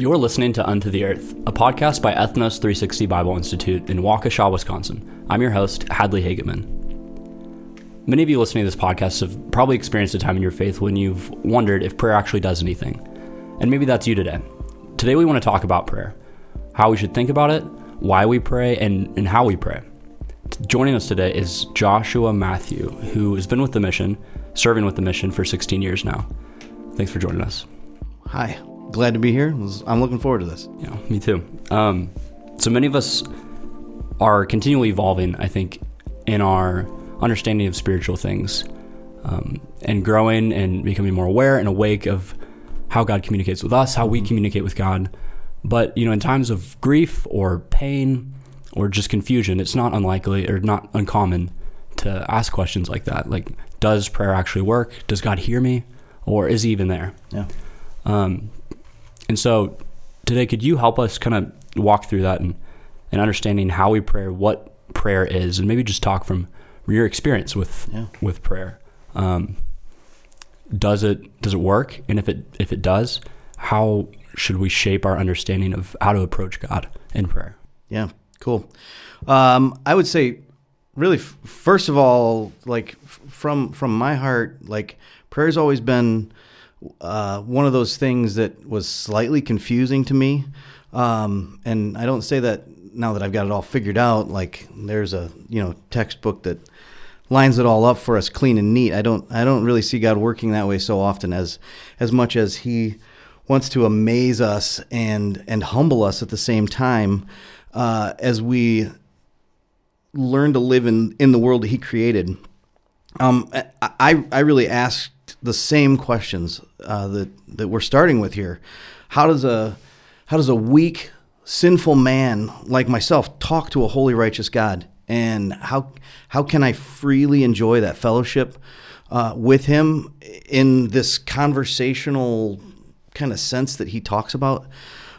You're listening to Unto the Earth, a podcast by Ethnos 360 Bible Institute in Waukesha, Wisconsin. I'm your host, Hadley Hageman. Many of you listening to this podcast have probably experienced a time in your faith when you've wondered if prayer actually does anything. And maybe that's you today. Today we want to talk about prayer, how we should think about it, why we pray, and, and how we pray. Joining us today is Joshua Mathew, who has been with the mission, serving with the mission for 16 years now. Thanks for joining us. Hi, glad to be here. I'm looking forward to this. Yeah, me too. Um, so many of us are continually evolving, I think, in our understanding of spiritual things um, and growing and becoming more aware and awake of how God communicates with us, how we communicate with God. But, you know, in times of grief or pain or just confusion, it's not unlikely or not uncommon to ask questions like that. Like, does prayer actually work? Does God hear me? Or is he even there? Yeah. Um, and so today, could you help us kind of walk through that and, and understanding how we pray, what prayer is, and maybe just talk from your experience with Yeah. with prayer. Um, does it does it work? And if it if it does, how should we shape our understanding of how to approach God in prayer? Yeah, cool. Um, I would say, really, f- first of all, like f- from from my heart, like prayer's always been uh, one of those things that was slightly confusing to me. Um, and I don't say that now that I've got it all figured out. Like there's a you know textbook that lines it all up for us clean and neat. I don't I don't really see God working that way so often as as much as he wants to amaze us and and humble us at the same time uh, as we learn to live in in the world that he created. Um, I I really asked the same questions uh, that that we're starting with here. How does a how does a weak sinful man like myself talk to a holy righteous God? And how how can I freely enjoy that fellowship uh, with Him in this conversational kind of sense that He talks about?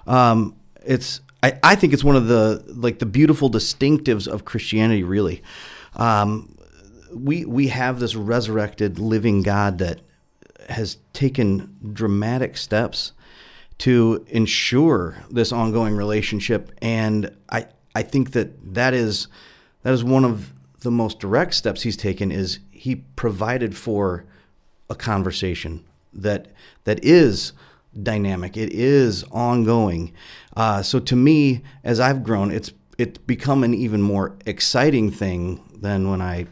Um, it's I, I think it's one of the like the beautiful distinctives of Christianity. Really, um, we we have this resurrected living God that has taken dramatic steps to ensure this ongoing relationship. And I I think that that is that is one of the most direct steps he's taken is he provided for a conversation that that is dynamic. It is ongoing. Uh, so to me as I've grown it's it's become an even more exciting thing than when I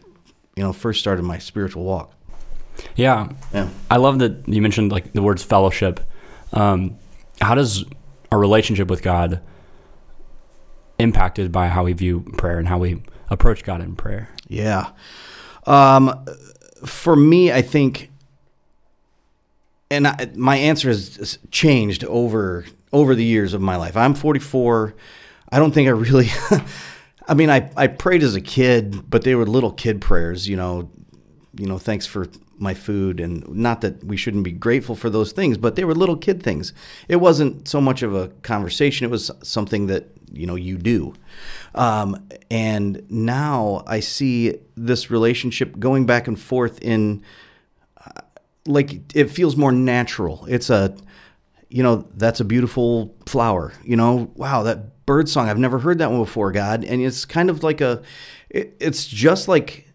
you know first started my spiritual walk Yeah, yeah I love that you mentioned like the words fellowship. Um, how does our relationship with God impacted by how we view prayer and how we approach God in prayer? Yeah. Um, for me, I think, and I, my answer has changed over over the years of my life. I'm 44. I don't think I really. I mean, I, I prayed as a kid, but they were little kid prayers. You know, you know, thanks for my food, and not that we shouldn't be grateful for those things, but they were little kid things. It wasn't so much of a conversation; it was something that you know you do. Um, and now I see this relationship going back and forth in uh, like it feels more natural. It's a you know that's a beautiful flower. You know, wow, that bird song I've never heard that one before, God. And it's kind of like a it, it's just like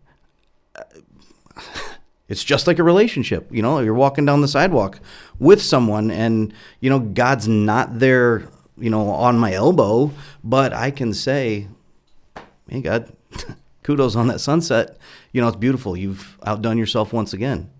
it's just like a relationship. You know, you're walking down the sidewalk with someone, and you know God's not there. You know, on my elbow, but I can say, "Hey, God, kudos on that sunset. You know, it's beautiful. You've outdone yourself once again."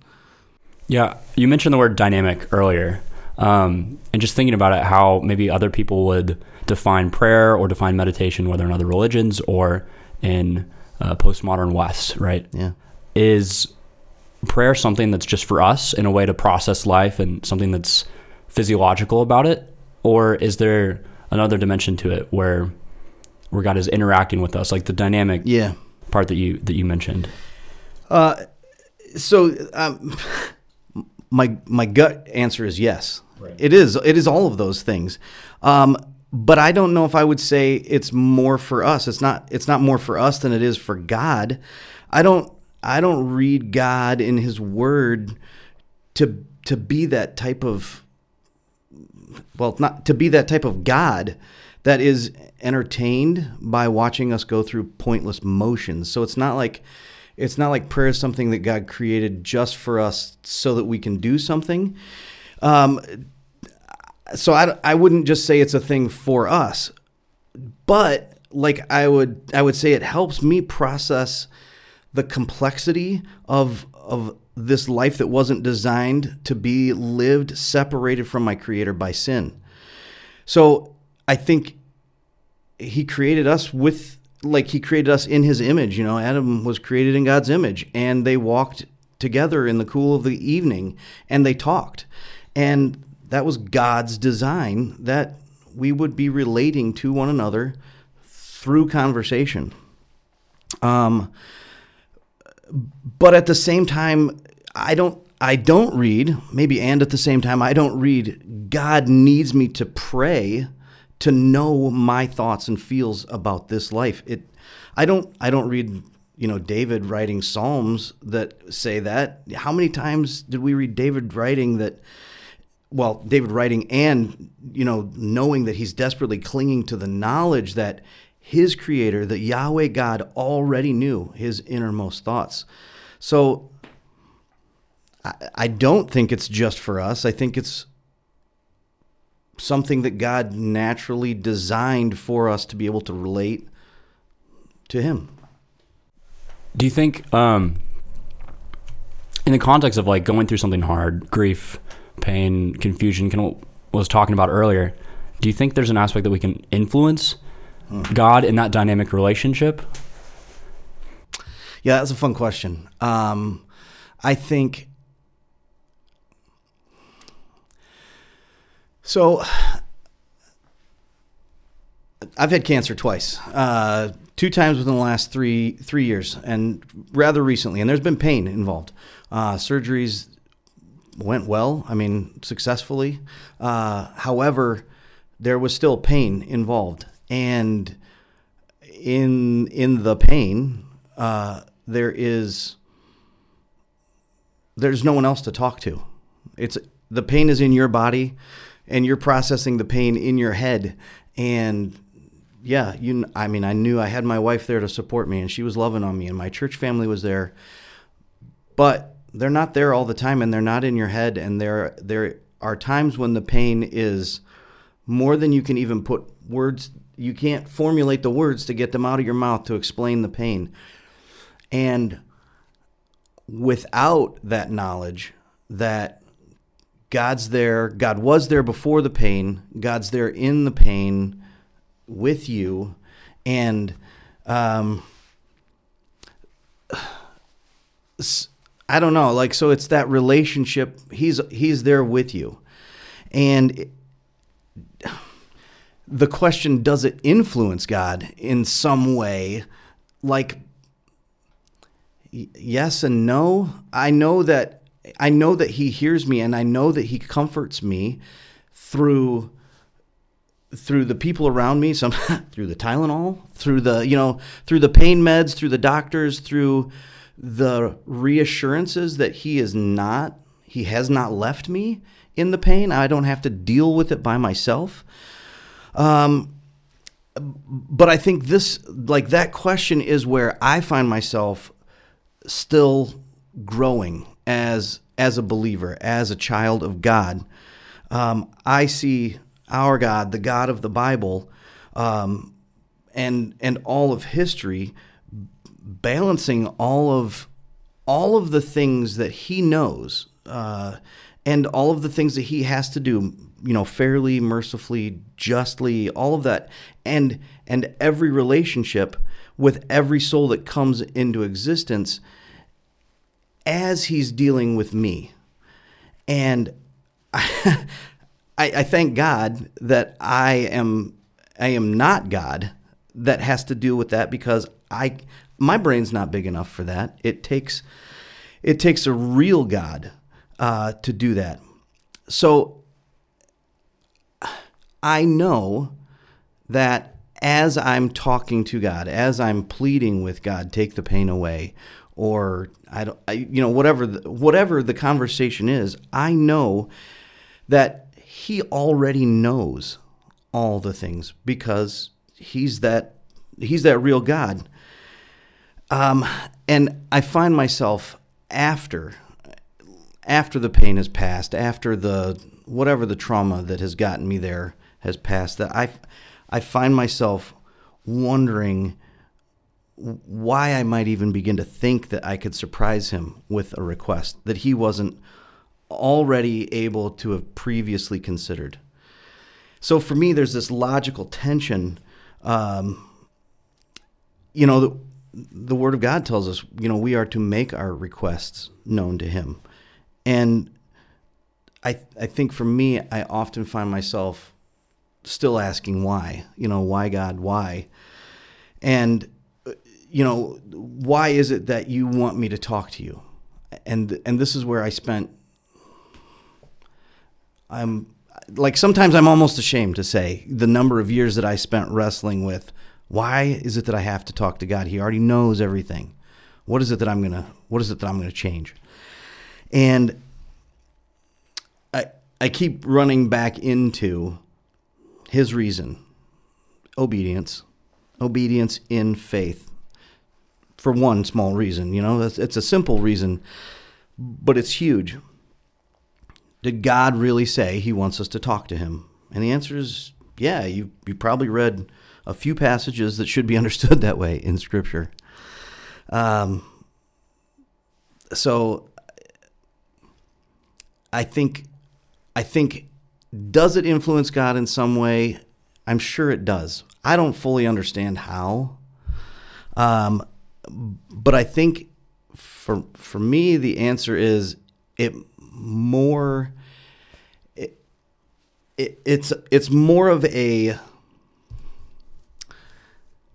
Yeah, you mentioned the word dynamic earlier, um, and just thinking about it, how maybe other people would define prayer or define meditation, whether in other religions or in uh, postmodern West, right? Yeah. Is prayer something that's just for us in a way to process life and something that's physiological about it, or is there another dimension to it where where God is interacting with us, like the dynamic Yeah. part that you that you mentioned? Uh, so um, my my gut answer is yes. Right. It is. It is all of those things. Um, but I don't know if I would say it's more for us. It's not. It's not more for us than it is for God. I don't. I don't read God in His Word to to be that type of well, not to be that type of God that is entertained by watching us go through pointless motions. So it's not like it's not like prayer is something that God created just for us so that we can do something. Um, so I, I wouldn't just say it's a thing for us, but like I would I would say it helps me process the complexity of of this life that wasn't designed to be lived separated from my creator by sin. So I think he created us with like he created us in his image, you know, Adam was created in God's image and they walked together in the cool of the evening and they talked. And that was God's design that we would be relating to one another through conversation. Um, but at the same time, I don't I don't read, maybe and at the same time, I don't read God needs me to pray to know my thoughts and feels about this life. It I don't I don't read, you know, David writing psalms that say that. How many times did we read David writing that well, David writing and, you know, knowing that he's desperately clinging to the knowledge that his creator, that Yahweh God already knew his innermost thoughts. So I, I don't think it's just for us. I think it's something that God naturally designed for us to be able to relate to him. Do you think um in the context of like going through something hard, grief, pain, confusion, kind of was talking about earlier, do you think there's an aspect that we can influence God in that dynamic relationship? Yeah, that's a fun question. Um, I think so. I've had cancer twice, uh, two times within the last three three years, and rather recently. And there's been pain involved. Uh, surgeries went well. I mean, successfully. Uh, however, there was still pain involved, and in in the pain, uh, there is there's no one else to talk to. It's the pain is in your body, and you're processing the pain in your head. And yeah, you. I mean, I knew I had my wife there to support me, and she was loving on me, and my church family was there. But they're not there all the time, and they're not in your head. And there there are times when the pain is more than you can even put words. You can't formulate the words to get them out of your mouth to explain the pain. And without that knowledge that God's there, God was there before the pain, God's there in the pain with you, and um, I don't know, like so it's that relationship. He's he's there with you, and. It, the question does it influence God in some way? Like, yes and no. I know that I know that He hears me, and I know that He comforts me through through the people around me. Some through the Tylenol, through the you know through the pain meds, through the doctors, through the reassurances that He is not He has not left me in the pain. I don't have to deal with it by myself. Um, but I think this, like that question, is where I find myself still growing as as a believer, as a child of God. Um, I see our God, the God of the Bible, um, and and all of history, balancing all of all of the things that He knows, uh, and all of the things that He has to do you know fairly mercifully justly all of that and and every relationship with every soul that comes into existence as he's dealing with me. And I, I, thank God that I am I am not God that has to deal with that because I my brain's not big enough for that. It takes it takes a real God uh, to do that. So I know that as I'm talking to God, as I'm pleading with God, take the pain away, or I don't, I, you know, whatever the, whatever the conversation is, I know that he already knows all the things because he's that he's that real God. Um, and I find myself after after the pain has passed, after the whatever the trauma that has gotten me there has passed, that I I find myself wondering why I might even begin to think that I could surprise him with a request that he wasn't already able to have previously considered. So for me, there's this logical tension. Um, you know, the Word of God tells us, you know, we are to make our requests known to Him. And I, I think for me, I often find myself still asking why, you know, why God, why? And, uh, you know, why is it that you want me to talk to you? And, and this is where I spent, I'm like, sometimes I'm almost ashamed to say the number of years that I spent wrestling with why is it that I have to talk to God? He already knows everything. What is it that I'm going to, what is it that I'm going to change? And I, I keep running back into his reason obedience, obedience in faith. For one small reason, you know, it's, it's a simple reason, but it's huge. Did God really say he wants us to talk to him? And the answer is yeah, you, you probably read a few passages that should be understood that way in Scripture. Um, so I think I think does it influence God in some way? I'm sure it does. I don't fully understand how, um, but I think for for me the answer is it more. It, it, it's it's more of a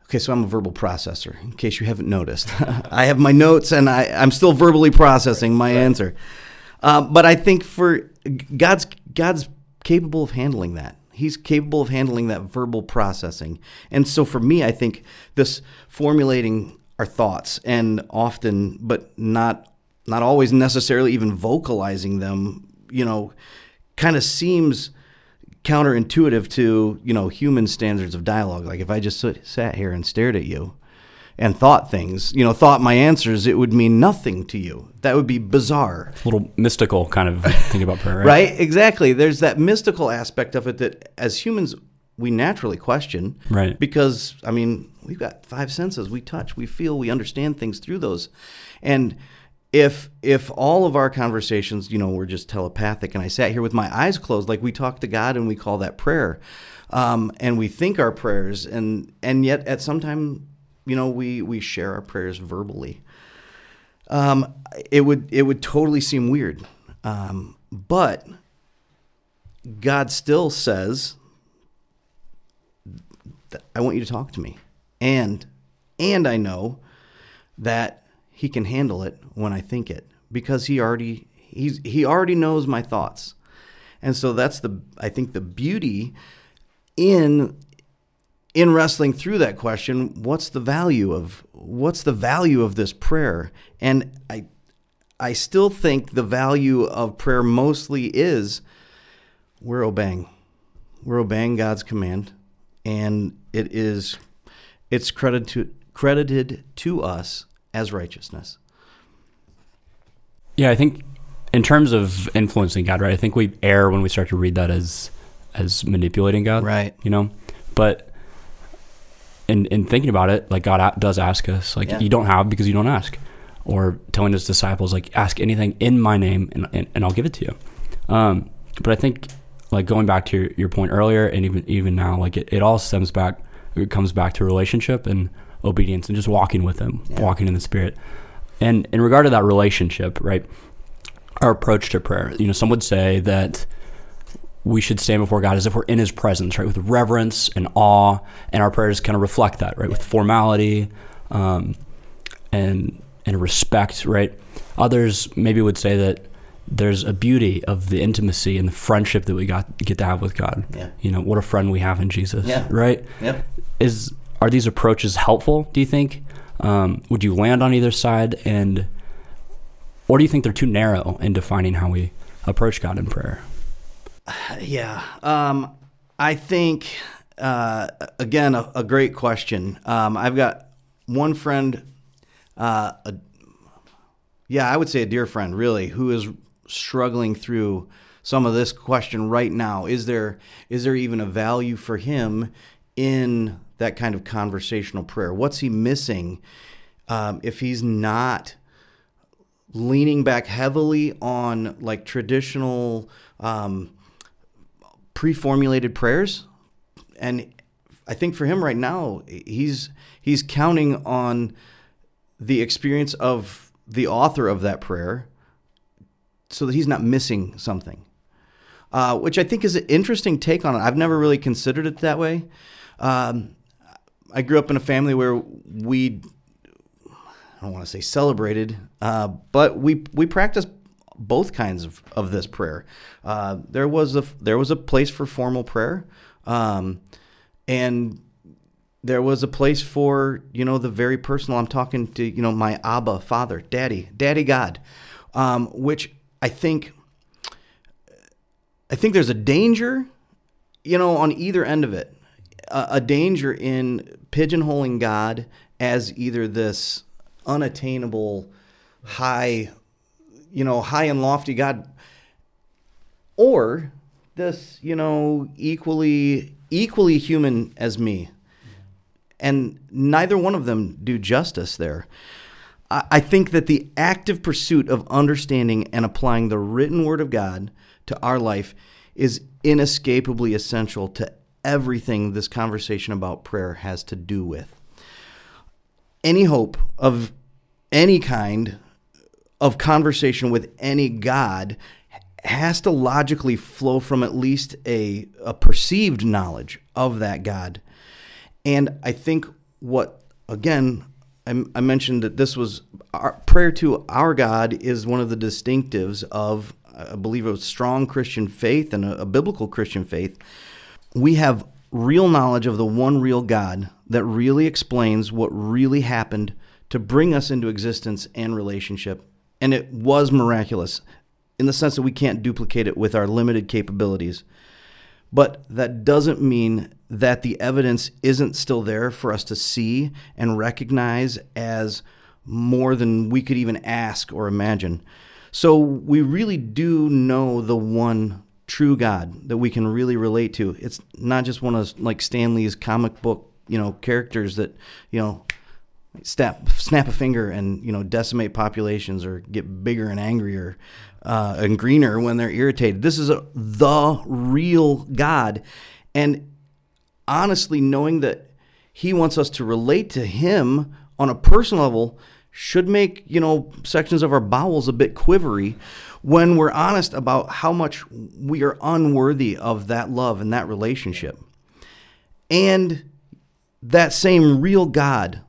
Okay, so I'm a verbal processor, in case you haven't noticed. I have my notes and I, I'm still verbally processing my right. answer. Uh, but I think for God's God's capable of handling that. He's capable of handling that verbal processing. And so for me, I think this formulating our thoughts and often, but not not always necessarily even vocalizing them, you know, kind of seems counterintuitive to you know human standards of dialogue. Like if I just sat here and stared at you and thought things, you know, thought my answers, it would mean nothing to you. That would be bizarre. A little mystical kind of thing about prayer, right? right? Exactly. There's that mystical aspect of it that as humans we naturally question. Right. Because I mean, we've got five senses. We touch, we feel, we understand things through those. And if if all of our conversations, you know, were just telepathic, and I sat here with my eyes closed, like we talk to God and we call that prayer, um, and we think our prayers, and and yet at some time, you know, we we share our prayers verbally. Um, it would it would totally seem weird, um, but God still says, "I want you to talk to me," and and I know that he can handle it when I think it because he already he's he already knows my thoughts. And so that's the I think the beauty in in wrestling through that question, what's the value of what's the value of this prayer? And I I still think the value of prayer mostly is we're obeying. We're obeying God's command and it is it's credited to credited to us as righteousness. Yeah, I think in terms of influencing God, right? I think we err when we start to read that as as manipulating God, right? You know, but in in thinking about it, like God does ask us, like yeah. you don't have because you don't ask, or telling his disciples, like ask anything in my name and and, and I'll give it to you. Um, but I think like going back to your, your point earlier, and even even now, like it, it all stems back, it comes back to relationship and obedience and just walking with Him, yeah. walking in the Spirit. And in regard to that relationship, right, our approach to prayer, you know, some would say that we should stand before God as if we're in His presence, right, with reverence and awe, and our prayers kind of reflect that, right, yeah. with formality um, and and respect, right. Others maybe would say that there's a beauty of the intimacy and the friendship that we got get to have with God. Yeah. You know, what a friend we have in Jesus. Yeah. Right? Yep. Is are these approaches helpful? Do you think? Um, would you land on either side, and or do you think they're too narrow in defining how we approach God in prayer? Yeah. Um, I think, uh, again, a, a, great question. Um, I've got one friend, uh, a, yeah, I would say a dear friend, really, who is struggling through some of this question right now. Is there is there even a value for him in that kind of conversational prayer? What's he missing um, if he's not leaning back heavily on like traditional um, pre-formulated prayers? And I think for him right now, he's he's counting on the experience of the author of that prayer so that he's not missing something. Uh, which I think is an interesting take on it. I've never really considered it that way. Um, I grew up in a family where we, I don't want to say celebrated, uh, but we we practiced both kinds of, of this prayer. Uh, there was a there was a place for formal prayer, um, and there was a place for you know the very personal. I'm talking to you know my Abba Father, Daddy, Daddy God, um, which I think I think there's a danger, you know, on either end of it. A, a danger in pigeonholing God as either this unattainable, high, you know, high and lofty God, or this, you know, equally equally human as me. And neither one of them do justice there. I think that the active pursuit of understanding and applying the written word of God to our life is inescapably essential to everything this conversation about prayer has to do with. Any hope of any kind of conversation with any God has to logically flow from at least a, a perceived knowledge of that God. And I think what, again, I, mentioned that this was our prayer to our God is one of the distinctives of, I believe, a strong Christian faith and a, a biblical Christian faith. We have real knowledge of the one real God that really explains what really happened to bring us into existence and relationship. And it was miraculous in the sense that we can't duplicate it with our limited capabilities. But that doesn't mean that the evidence isn't still there for us to see and recognize as more than we could even ask or imagine. So we really do know the one true God that we can really relate to. It's not just one of like Stan Lee's comic book, you know, characters that, you know, snap snap a finger and you know decimate populations or get bigger and angrier uh, and greener when they're irritated. This is a, the real God, and honestly, knowing that He wants us to relate to Him on a personal level should make you know sections of our bowels a bit quivery when we're honest about how much we are unworthy of that love and that relationship. And that same real God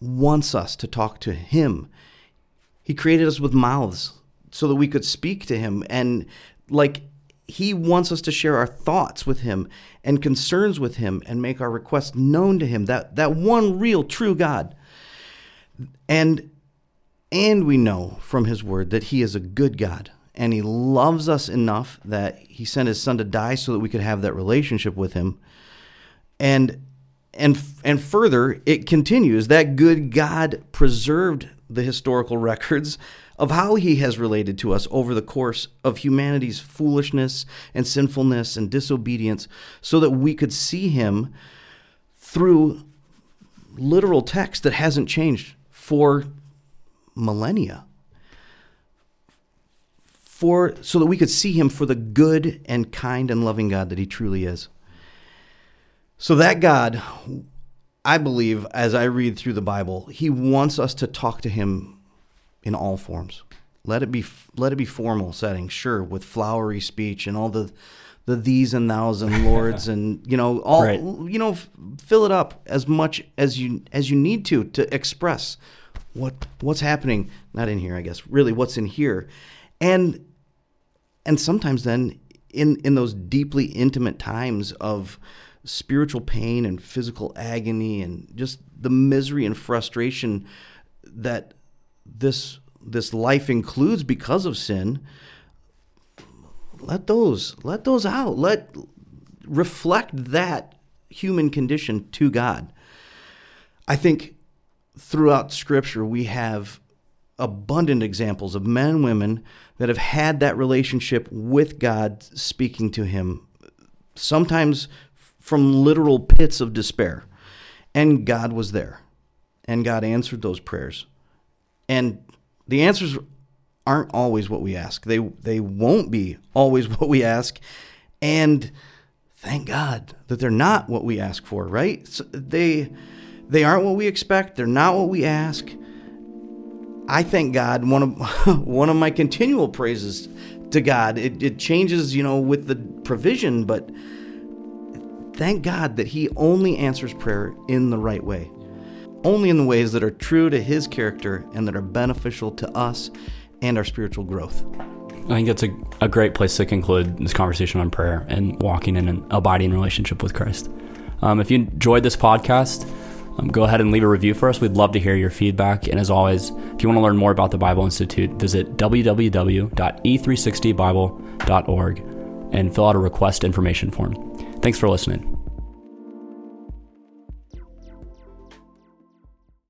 wants us to talk to Him. He created us with mouths so that we could speak to Him. And like He wants us to share our thoughts with Him and concerns with Him and make our requests known to Him. That, that one real, true God. And and we know from his word that he is a good God and he loves us enough that he sent his son to die so that we could have that relationship with him. And and and further, it continues that good God preserved the historical records of how he has related to us over the course of humanity's foolishness and sinfulness and disobedience so that we could see him through literal text that hasn't changed for millennia for so that we could see him for the good and kind and loving God that he truly is. So that God, I believe, as I read through the Bible, He wants us to talk to Him in all forms. Let it be let it be formal settings, sure, with flowery speech and all the the these and thous and lords and you know all right. you know fill it up as much as you as you need to to express what what's happening not in here I guess really what's in here and and sometimes then in in those deeply intimate times of spiritual pain and physical agony and just the misery and frustration that this this life includes because of sin let those let those out. Let reflect that human condition to God. I think throughout Scripture we have abundant examples of men and women that have had that relationship with God, speaking to Him, sometimes from literal pits of despair. And God was there, and God answered those prayers. And the answers aren't always what we ask. They they won't be always what we ask, and thank God that they're not what we ask for. Right? So they they aren't what we expect. They're not what we ask. I thank God. One of one of my continual praises to God. It, it changes, you know, with the provision, but thank God that He only answers prayer in the right way, only in the ways that are true to His character and that are beneficial to us and our spiritual growth. I think that's a, a great place to conclude this conversation on prayer and walking in an abiding relationship with Christ. Um, if you enjoyed this podcast, um, go ahead and leave a review for us. We'd love to hear your feedback. And as always, if you want to learn more about the Bible Institute, visit www.e360bible.org and fill out a request information form. Thanks for listening.